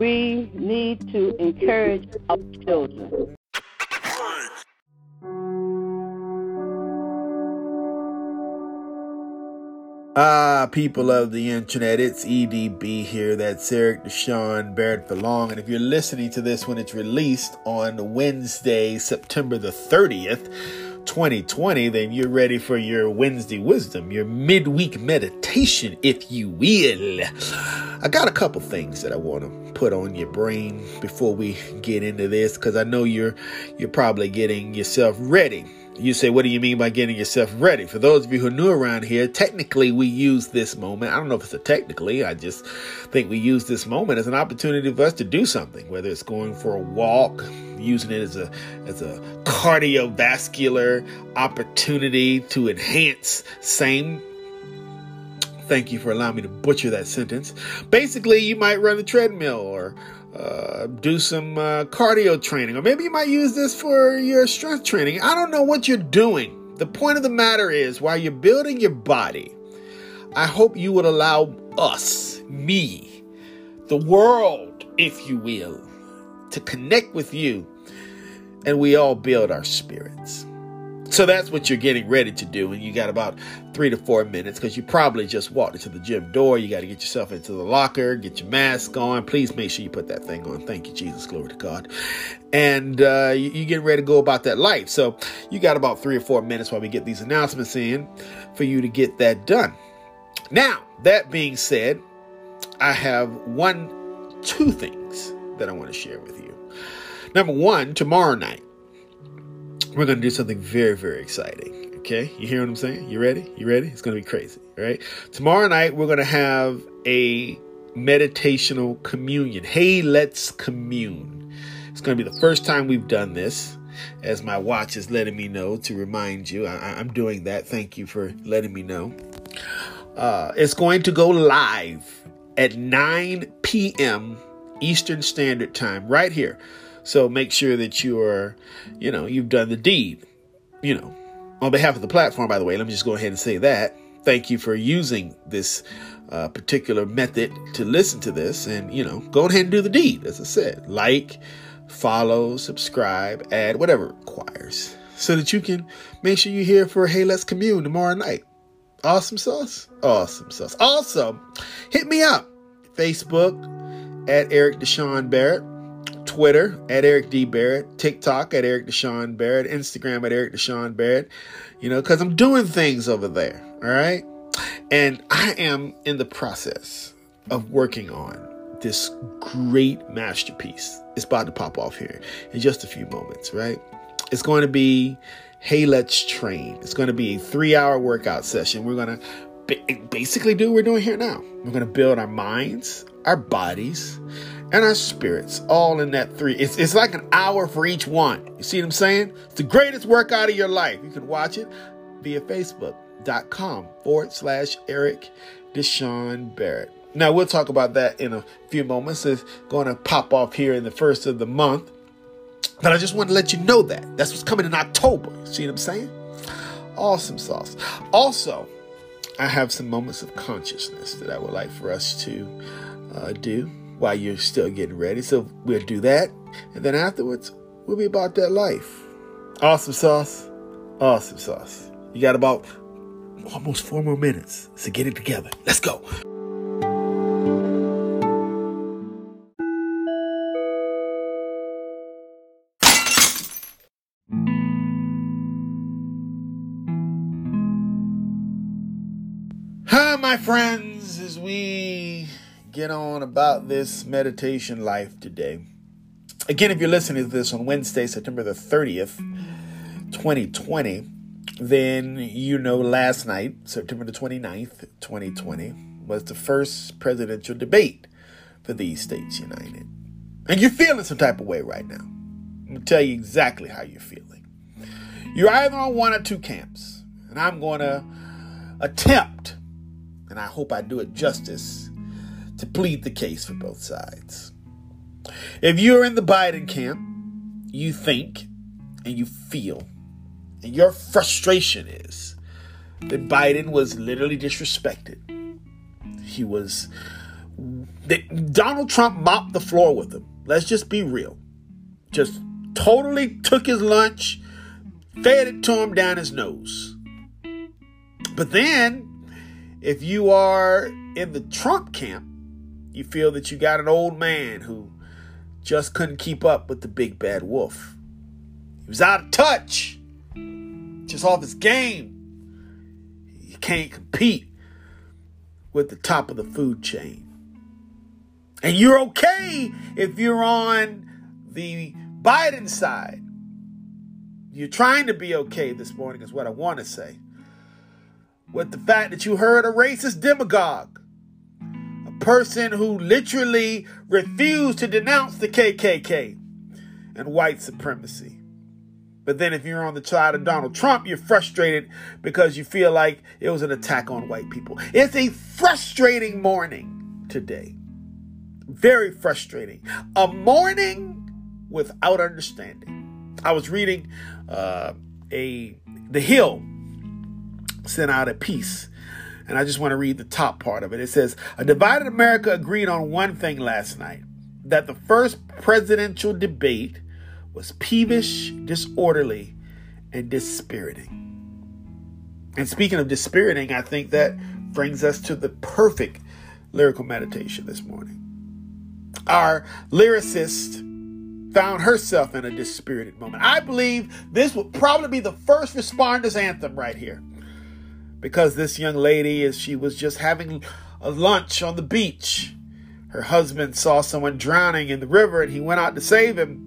We need to encourage our children. Ah, people of the internet, it's EDB here. That's Erik DeSean Barrett for long. And if you're listening to this when it's released on Wednesday, September the 30th, 2020, then you're ready for your Wednesday wisdom, your midweek meditation, if you will. I got a couple things that I want to put on your brain before we get into this, because I know you're you're probably getting yourself ready you say, what do you mean by getting yourself ready? For those of you who are new around here, technically we use this moment. I don't know if it's a technically, I just think we use this moment as an opportunity for us to do something, whether it's going for a walk, using it as a as a cardiovascular opportunity to enhance same thank you for allowing me to butcher that sentence. Basically, you might run the treadmill or uh, do some uh, cardio training, or maybe you might use this for your strength training. I don't know what you're doing. The point of the matter is, while you're building your body, I hope you would allow us, me, the world, if you will, to connect with you, and we all build our spirits. So that's what you're getting ready to do. And you got about three to four minutes because you probably just walked into the gym door. You got to get yourself into the locker, get your mask on. Please make sure you put that thing on. Thank you, Jesus. Glory to God. And uh, you, you getting ready to go about that life. So you got about three or four minutes while we get these announcements in for you to get that done. Now, that being said, I have one, two things that I want to share with you. Number one, tomorrow night, we're going to do something very, very exciting. Okay, you hear what I'm saying? You ready? You ready? It's going to be crazy. right? Tomorrow night, we're going to have a meditational communion. Hey, let's commune. It's going to be the first time we've done this, as my watch is letting me know to remind you. I, am doing that. Thank you for letting me know. Uh, it's going to go live at 9 p.m. Eastern Standard Time, right here so make sure that you are, you know, you've done the deed. You know, on behalf of the platform, by the way, let me just go ahead and say that. Thank you for using this uh, particular method to listen to this. And, you know, go ahead and do the deed, as I said. Like, follow, subscribe, add, whatever it requires. So that you can make sure you're here for Hey Let's Commune tomorrow night. Awesome sauce? Awesome sauce. Also, hit me up. Facebook at Erik DeSean Barrett. Twitter at Erik D. Barrett, TikTok at Erik DeSean Barrett, Instagram at Erik DeSean Barrett, you know, because I'm doing things over there. All right. And I am in the process of working on this great masterpiece. It's about to pop off here in just a few moments, right? It's going to be Hey, Let's Train. It's going to be a three hour workout session. We're going to basically do what we're doing here now. We're going to build our minds, our bodies, and our spirits all in that three. It's, it's like an hour for each one. You see what I'm saying? It's the greatest workout of your life. You can watch it via facebook.com forward slash Erik DeSean Barrett. Now, we'll talk about that in a few moments. It's going to pop off here in the first of the month. But I just want to let you know that. That's what's coming in October. See what I'm saying? Awesome sauce. Also, I have some moments of consciousness that I would like for us to uh, do while you're still getting ready. So we'll do that. And then afterwards, we'll be about that life. Awesome sauce. Awesome sauce. You got about almost four more minutes. So get it together. Let's go. Hi, my friends, as we get on about this meditation life today. Again, if you're listening to this on Wednesday, September the 30th, 2020, then you know last night, September the 29th, 2020, was the first presidential debate for these states united. And you're feeling some type of way right now. I'm going to tell you exactly how you're feeling. You're either on one or two camps, and I'm going to attempt, and I hope I do it justice, to plead the case for both sides. If you're in the Biden camp, you think and you feel, and your frustration is that Biden was literally disrespected. He was That Donald Trump mopped the floor with him. Let's just be real. Just totally took his lunch, fed it to him down his nose. But then, if you are in the Trump camp, you feel that you got an old man who just couldn't keep up with the big bad wolf. He was out of touch, just off his game. He can't compete with the top of the food chain. And you're okay if you're on the Biden side. You're trying to be okay this morning, is what I want to say. With the fact that you heard a racist demagogue, person who literally refused to denounce the KKK and white supremacy. But then if you're on the side of Donald Trump, you're frustrated because you feel like it was an attack on white people. It's a frustrating morning today. Very frustrating. A morning without understanding. I was reading uh, a The Hill sent out a piece, and I just want to read the top part of it. It says, "A divided America agreed on one thing last night: that the first presidential debate was peevish, disorderly, and dispiriting." And speaking of dispiriting, I think that brings us to the perfect lyrical meditation this morning. Our lyricist found herself in a dispirited moment. I believe this would probably be the first responders anthem right here. Because this young lady, as she was just having a lunch on the beach, her husband saw someone drowning in the river and he went out to save him.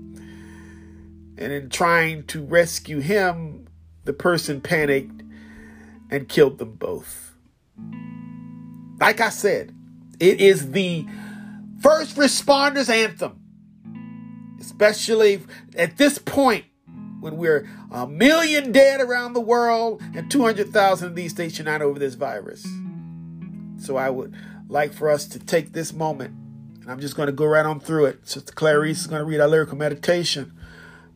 And in trying to rescue him, the person panicked and killed them both. Like I said, it is the first responders anthem especially at this point when we're a million dead around the world and 200,000 of these states unite over this virus. So I would like for us to take this moment, and I'm just going to go right on through it. Sister Clarice is going to read our lyrical meditation.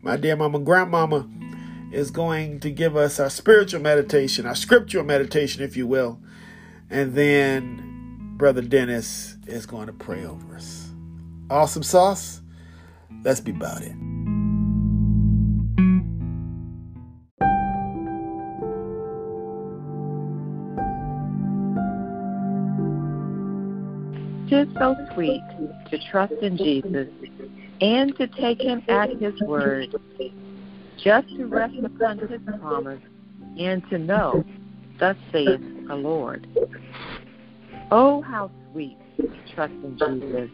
My dear mama, grandmama is going to give us our spiritual meditation, our scriptural meditation, if you will. And then Brother Dennis is going to pray over us. Awesome sauce. Let's be about it. So sweet to trust in Jesus and to take him at his word, just to rest upon his promise and to know, thus saith the Lord. Oh, how sweet to trust in Jesus,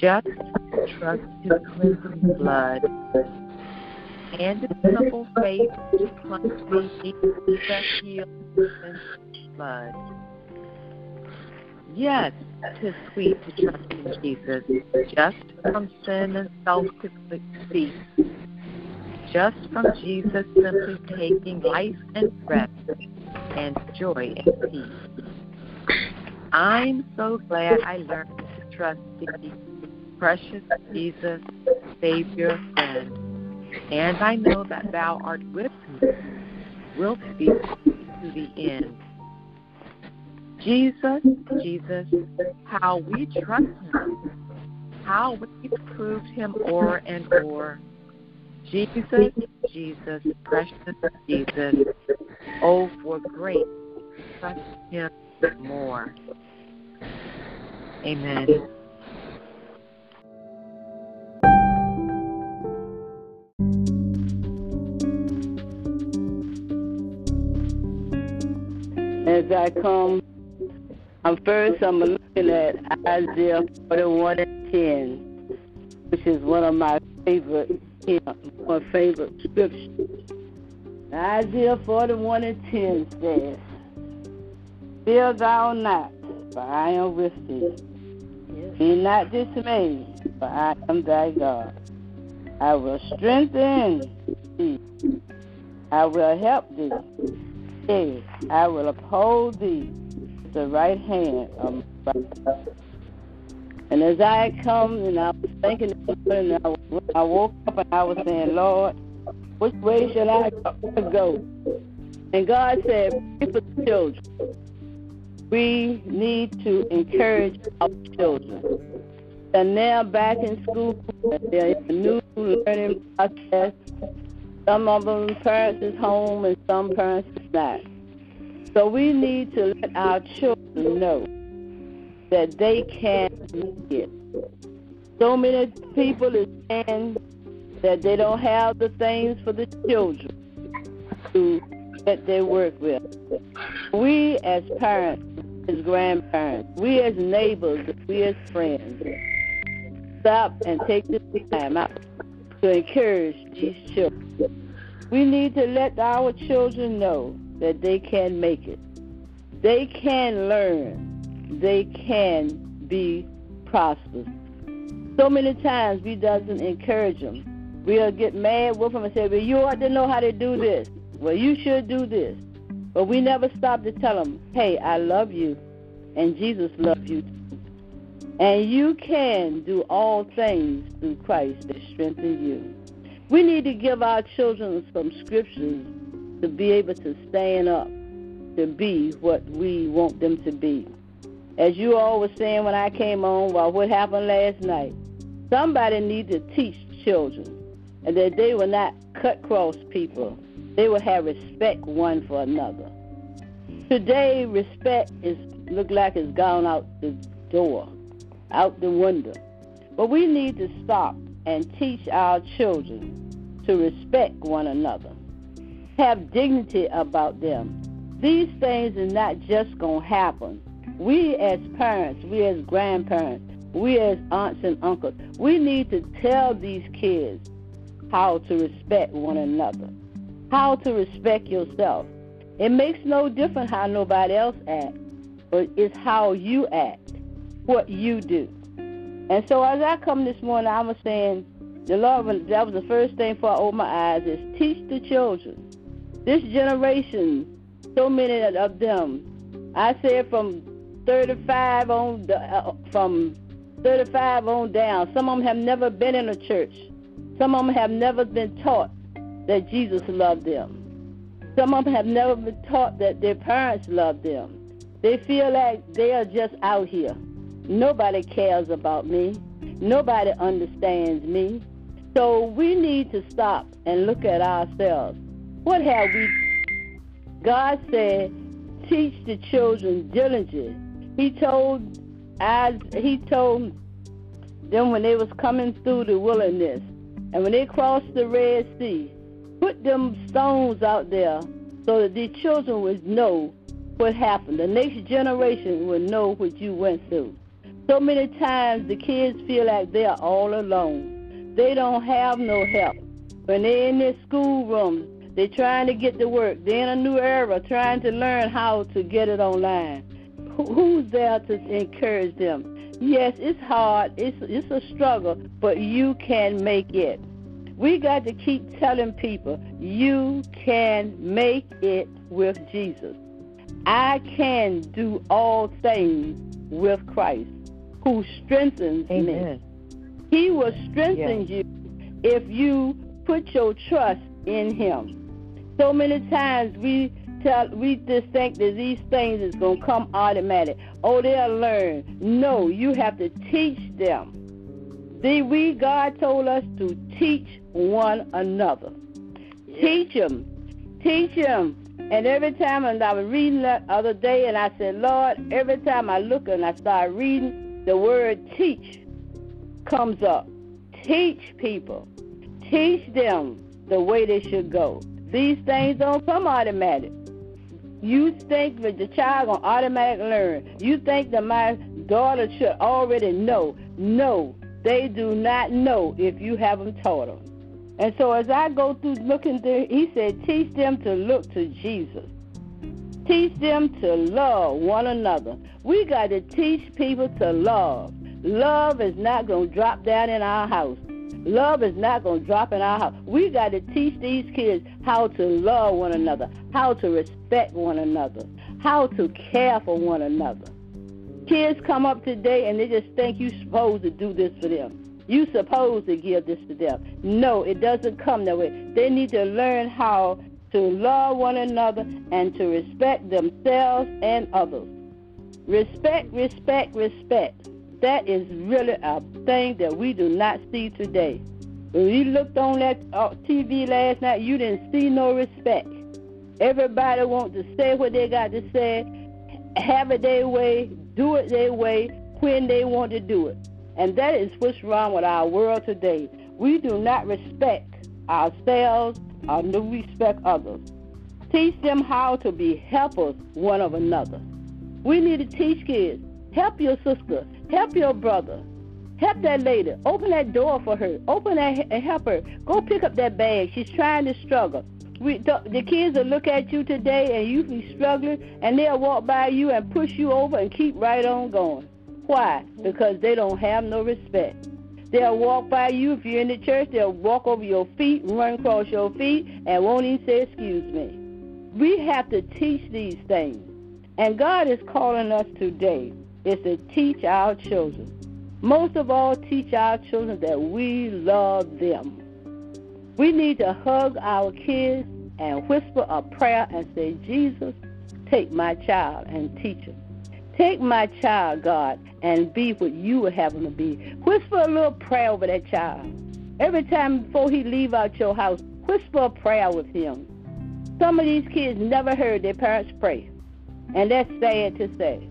just to trust his cleansing blood, and a simple faith to plunge me into the healed blood. Yes, tis sweet to trust in Jesus, just from sin and self to cease. Just from Jesus simply taking life and rest and joy and peace. I'm so glad I learned to trust thee precious Jesus, Savior, friend. And I know that thou art with me, wilt be to the end. Jesus, Jesus, how we trust him, how we proved him o'er and o'er. Jesus, Jesus, precious Jesus, oh, for grace, trust him more. Amen. as I come, I'm first I'm looking at Isaiah 41 and 10, which is one of my favorite, my favorite scriptures. Isaiah 41 and 10 says, Fear thou not, for I am with thee. Be not dismayed, for I am thy God. I will strengthen thee. I will help thee. I will uphold thee the right hand of my right. And as I come and I was thinking, and I, woke up and I was saying, Lord, which way shall I go? And God said, pray for the children. we need to encourage our children. They're now back in school. They're in a new learning process. Some of them parents is home and some parents is not. So we need to let our children know that they can make it. So many people is saying that they don't have the things for the children to that they work with. We as parents, as grandparents, we as neighbors, we as friends, stop and take the time out to encourage these children. We need to let our children know that they can make it. They can learn. They can be prosperous. So many times we doesn't encourage them. We'll get mad with them and say, well, you ought to know how to do this. Well, you should do this. But we never stop to tell them, hey, I love you, and Jesus loves you too. And you can do all things through Christ that strengthens you. We need to give our children some scriptures to be able to stand up to be what we want them to be. As you all were saying when I came on, well, what happened last night? Somebody needs to teach children and that they will not cut cross people they will have respect one for another. Today, respect is look like it's gone out the door, out the window. But we need to stop and teach our children to respect one another, have dignity about them. These things are not just going to happen. We as parents, we as grandparents, we as aunts and uncles, we need to tell these kids how to respect one another how to respect yourself. It makes no difference how nobody else acts, but it's how you act, what you do. And so as I come this morning, I was saying, the Lord, that was the first thing before I opened my eyes, is teach the children. This generation, so many of them, I said from 35 on, uh, from 35 on down, some of them have never been in a church. Some of them have never been taught that Jesus loved them. Some of them have never been taught that their parents loved them. They feel like they are just out here. Nobody cares about me. Nobody understands me. So we need to stop and look at ourselves. What have we God said, teach the children diligently. He told as he told them when they was coming through the wilderness and when they crossed the Red Sea, put them stones out there so that the children would know what happened. The next generation would know what you went through. So many times the kids feel like they're all alone. They don't have no help. When they're in their schoolrooms, they're trying to get to work. They're in a new era, trying to learn how to get it online. Who's there to encourage them? Yes, it's hard. It's it's a struggle, but you can make it. We got to keep telling people you can make it with Jesus. I can do all things with Christ who strengthens Amen. me. He will strengthen Yes. you if you put your trust in him. So many times we tell we just think that these things is gonna come automatic. Oh, they'll learn. No, you have to teach them. See, we God told us to teach one another. Teach them, teach them. And every time, and I was reading that other day, and I said, Lord, every time I look and I start reading, the word teach comes up. Teach people. Teach them the way they should go. These things don't come automatic. You think that the child gonna automatically learn. You think that my daughter should already know. No, they do not know if you haven't taught them. And so as I go through looking through, he said, teach them to look to Jesus. Teach them to love one another. We got to teach people to love. Love is not going to drop down in our house. Love is not going to drop in our house. We got to teach these kids how to love one another, how to respect one another, how to care for one another. Kids come up today and they just think you're supposed to do this for them. You're supposed to give this to them. No, it doesn't come that way. They need to learn how to love one another and to respect themselves and others. Respect, respect, respect. That is really a thing that we do not see today. When you looked on that uh, TV last night, you didn't see no respect. Everybody wants to say what they got to say, have it their way, do it their way, when they want to do it. And that is what's wrong with our world today. We do not respect ourselves or do respect others. Teach them how to be helpers one of another. We need to teach kids. Help your sister. Help your brother. Help that lady. Open that door for her. Open that and help her. Go pick up that bag. She's trying to struggle. We, the, the kids will look at you today and you be struggling, and they'll walk by you and push you over and keep right on going. Why? Because they don't have no respect. They'll walk by you if you're in the church. They'll walk over your feet run across your feet and won't even say excuse me. We have to teach these things. And God is calling us today is to teach our children. Most of all, teach our children that we love them. We need to hug our kids and whisper a prayer and say, Jesus, take my child and teach him. Take my child, God, and be what you would have him to be. Whisper a little prayer over that child. Every time before he leave out your house, whisper a prayer with him. Some of these kids never heard their parents pray, and that's sad to say.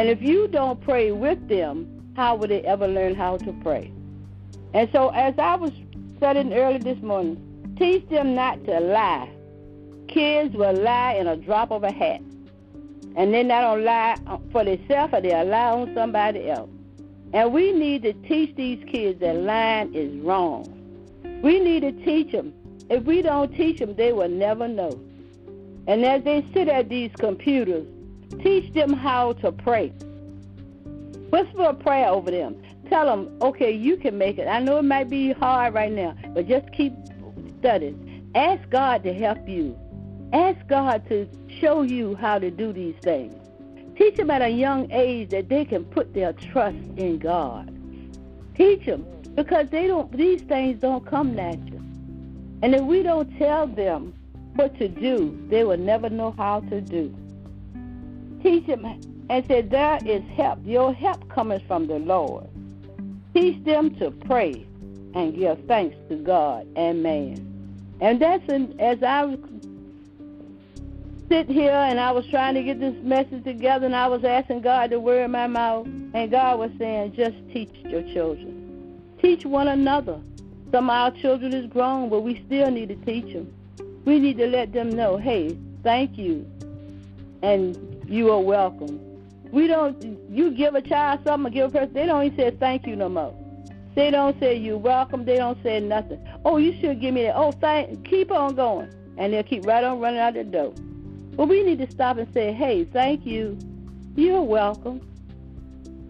And if you don't pray with them, how would they ever learn how to pray? And so, as I was studying early this morning, teach them not to lie. Kids will lie in a drop of a hat. And then they don't lie for themselves or they'll lie on somebody else. And we need to teach these kids that lying is wrong. We need to teach them. If we don't teach them, they will never know. And as they sit at these computers, teach them how to pray. Whisper a prayer over them. Tell them, okay, you can make it. I know it might be hard right now, but just keep studying. Ask God to help you. Ask God to show you how to do these things. Teach them at a young age that they can put their trust in God. Teach them because they don't; these things don't come natural. And if we don't tell them what to do, they will never know how to do. Teach them and say, There is help. Your help coming from the Lord. Teach them to pray and give thanks to God and man. And that's in, as I sit here and I was trying to get this message together and I was asking God to word my mouth, and God was saying, just teach your children. Teach one another. Some of our children is grown, but we still need to teach them. We need to let them know, hey, thank you, and you are welcome. We don't. You give a child something, give a person. They don't even say thank you no more. They don't say you're welcome. They don't say nothing. Oh, you should give me that. Oh, thank. Keep on going, and they'll keep right on running out the door. But we need to stop and say, hey, thank you. You're welcome.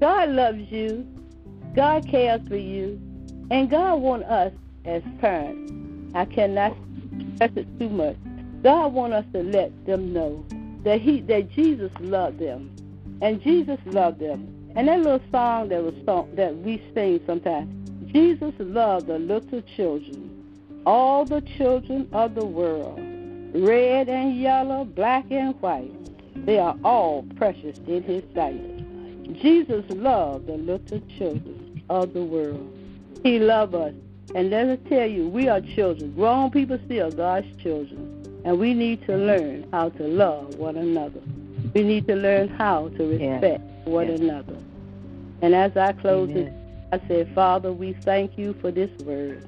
God loves you. God cares for you. And God wants us as parents. I cannot stress it too much. God wants us to let them know that He that Jesus loved them. And Jesus loved them. And that little song that was sung, that we sing sometimes, Jesus loved the little children, all the children of the world red and yellow, black and white. They are all precious in his sight. Jesus loved the little children of the world. He loved us. And let us tell you, we are children. Grown people still God's children. And we need to learn how to love one another. We need to learn how to respect yes. one yes. another. And as I close Amen. it, I say, Father, we thank you for this word.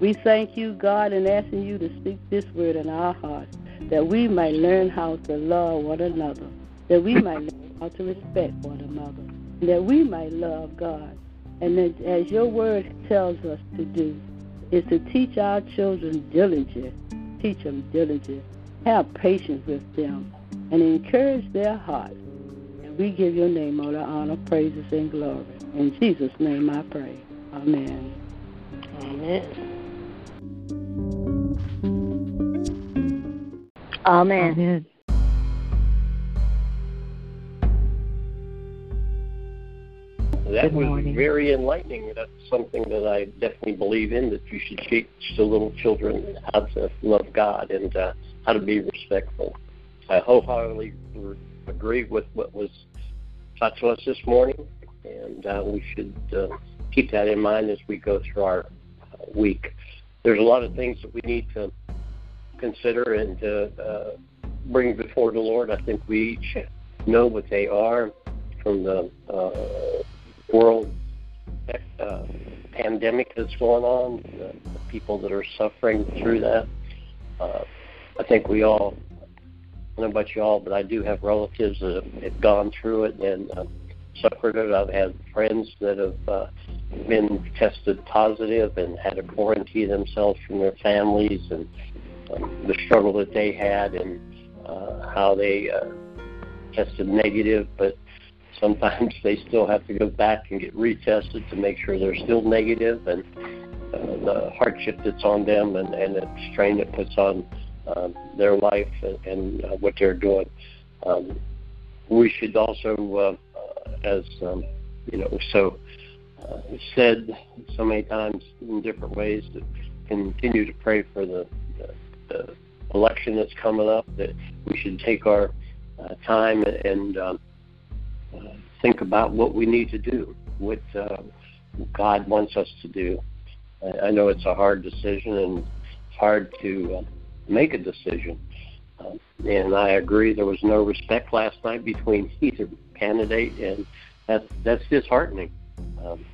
We thank you, God, and asking you to speak this word in our hearts, that we might learn how to love one another, that we might learn how to respect one another, that we might love God. And that as your word tells us to do, is to teach our children diligently, teach them diligently, have patience with them, and encourage their hearts. And we give your name all the honor, praises, and glory. In Jesus' name I pray. Amen. Amen. Amen. Amen. That was very enlightening. That's something that I definitely believe in. That you should teach the little children how to love God and uh, how to be respectful. I wholeheartedly agree with what was taught to us this morning, and uh, we should uh, keep that in mind as we go through our uh, week. There's a lot of things that we need to consider and to uh, bring before the Lord. I think we each know what they are from the uh, world uh, pandemic that's going on, the, the people that are suffering through that. Uh, I think we all, I don't know about you all, but I do have relatives that have, gone through it and uh, suffered it. I've had friends that have uh, been tested positive and had to quarantine themselves from their families and um, the struggle that they had and uh, how they uh, tested negative, but sometimes they still have to go back and get retested to make sure they're still negative and uh, the hardship that's on them and, and the strain it puts on um, their life and, and uh, what they're doing. Um, we should also, uh, uh, as um, you know, so uh, said so many times in different ways, to continue to pray for the, the, the election that's coming up. That we should take our uh, time and um, think about what we need to do, what uh, God wants us to do. I, I know it's a hard decision and it's hard to uh, make a decision. Uh, and I agree there was no respect last night between either candidate, and that's that's disheartening. Um,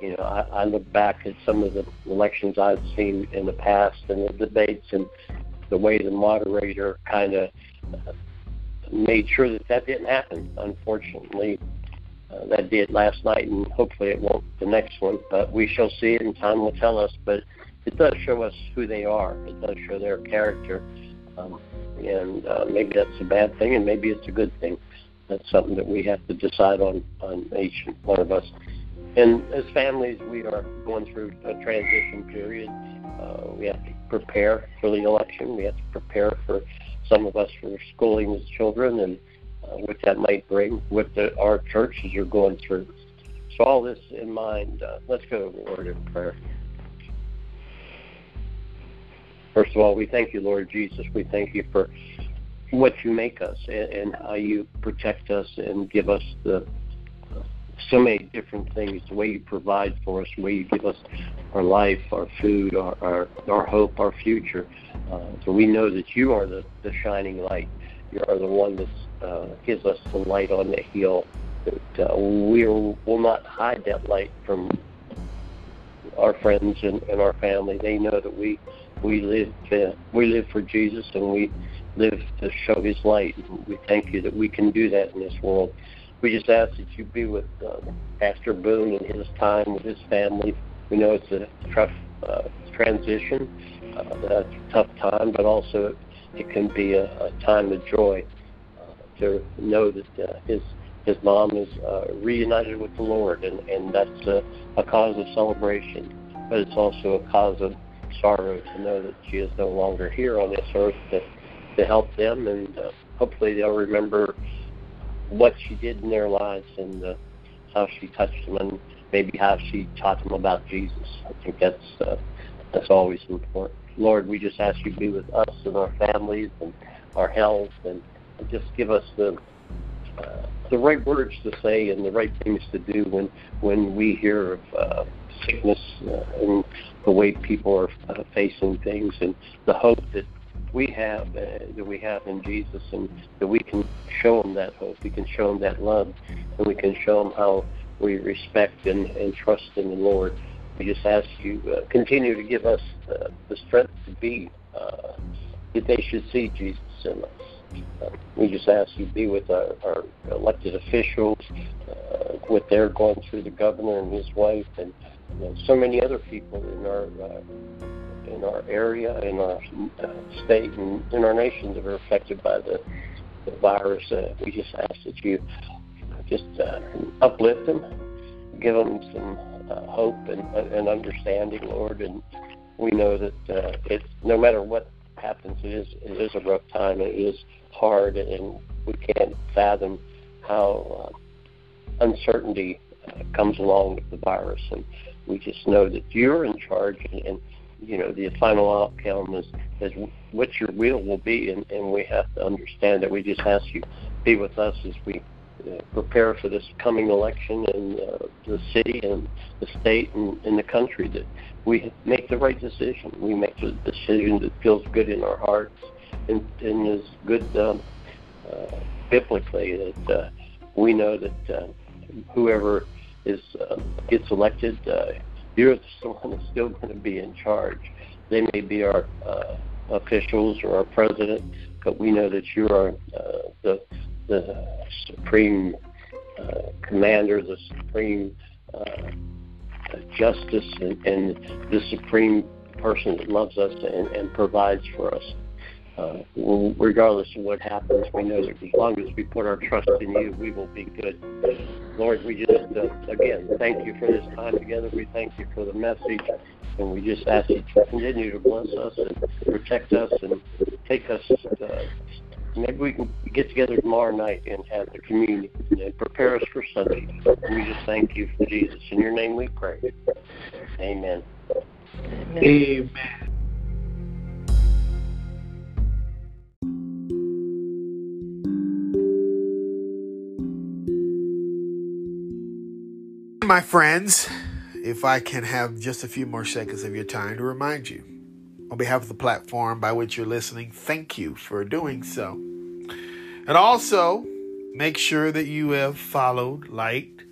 you know, I, I look back at some of the elections I've seen in the past and the debates and the way the moderator kind of made sure that that didn't happen. Unfortunately, uh, that did last night, and hopefully it won't the next one. But we shall see it, and time will tell us. But it does show us who they are. It does show their character, um, and uh, maybe that's a bad thing, and maybe it's a good thing. That's something that we have to decide on on each one of us. And as families, we are going through a transition period. Uh, we have to prepare for the election. We have to prepare for some of us for schooling as children and uh, what that might bring, what the, our churches are going through. So all this in mind, uh, let's go to the Lord in prayer. First of all, we thank you, Lord Jesus. We thank you for what you make us and, and how you protect us and give us the so many different things. The way you provide for us, the way you give us our life, our food, our our, our hope, our future. Uh, so we know that you are the, the shining light. You are the one that uh, gives us the light on the hill. That uh, we will not hide that light from our friends and, and our family. They know that we we live uh, we live for Jesus and we live to show His light. We thank you that we can do that in this world. We just ask that you be with uh, Pastor Boone and his time with his family. We know it's a tough uh, transition, uh, a tough time, but also it can be a, a time of joy uh, to know that uh, his his mom is uh, reunited with the Lord, and and that's a, a cause of celebration, but it's also a cause of sorrow to know that she is no longer here on this earth to, to help them, and uh, hopefully they'll remember what she did in their lives and uh, how she touched them, and maybe how she taught them about Jesus. I think that's uh, that's always important. Lord, we just ask you to be with us and our families and our health, and, just give us the uh, the right words to say and the right things to do when when we hear of uh, sickness uh, and the way people are uh, facing things and the hope that we have uh, that we have in Jesus and that we can show them that hope. We can show them that love and we can show them how we respect and, and trust in the Lord. We just ask you uh, continue to give us uh, the strength to be uh, that they should see Jesus in us. Uh, we just ask you be with our, our elected officials, uh, what they're going through, the governor and his wife, and you know, so many other people in our uh, in our area, in our uh, state, and in our nation that are affected by the, the virus. Uh, we just ask that you just uh, uplift them, give them some uh, hope and, and understanding, Lord. And we know that uh, it's no matter what happens, it is it is a rough time. It is hard, and we can't fathom how uh, uncertainty uh, comes along with the virus. And we just know that you're in charge, and, and you know the final outcome is is what your will will be, and, and we have to understand that. We just ask you be with us as we uh, prepare for this coming election in uh, the city and the state and in the country that we make the right decision. We make the decision that feels good in our hearts and, and is good um, uh, biblically. That uh, we know that uh, whoever is uh, gets elected, you're the one that's still going to be in charge. They may be our uh, officials or our president, but we know that you are uh, the the supreme uh, commander, the supreme uh, justice, and, and the supreme person that loves us and, and provides for us. Uh, regardless of what happens, we know that as long as we put our trust in you, we will be good. Lord, we just, uh, again, thank you for this time together. We thank you for the message. And we just ask you to continue to bless us and protect us and take us. Uh, maybe we can get together tomorrow night and have the communion and prepare us for Sunday. We just thank you for Jesus. In your name we pray. Amen. Amen. Amen. My friends, if I can have just a few more seconds of your time to remind you, on behalf of the platform by which you're listening, thank you for doing so. And also, make sure that you have followed, liked,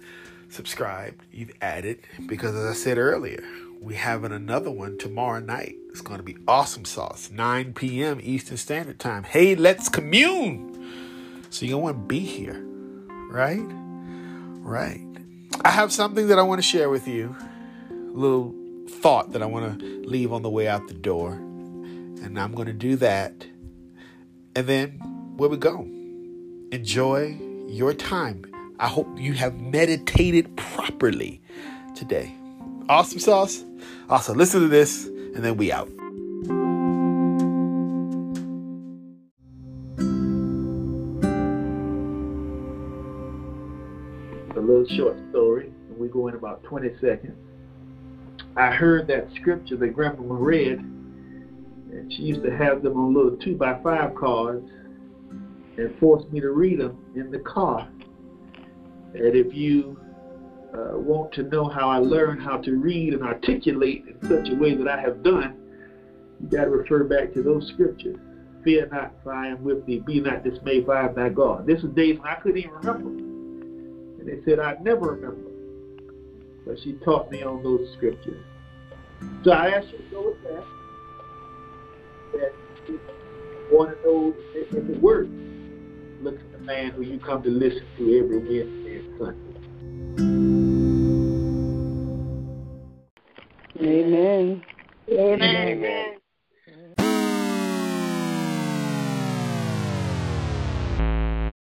subscribed, you've added, because as I said earlier, we have another one tomorrow night. It's going to be awesome sauce, 9 p.m. Eastern Standard Time. Hey, let's commune. So you're going to want to be here, right? Right. I have something that I want to share with you. A little thought that I want to leave on the way out the door. And I'm going to do that. And then where we go. Enjoy your time. I hope you have meditated properly today. Awesome sauce. Also, listen to this, and then we out. A little short we go in about 20 seconds. I heard that scripture that Grandma read, and she used to have them on little two by five cards and forced me to read them in the car. And if you uh, want to know how I learned how to read and articulate in such a way that I have done, you got to refer back to those scriptures. Fear not, for I am with thee. Be not dismayed, for I am thy God. This is days when I couldn't even remember. And they said, I'd never remember. But she taught me on those scriptures. So I ask you to go with that. That you want to know if it works. Look at the man who you come to listen to every Wednesday and Sunday. Amen. Amen. Amen.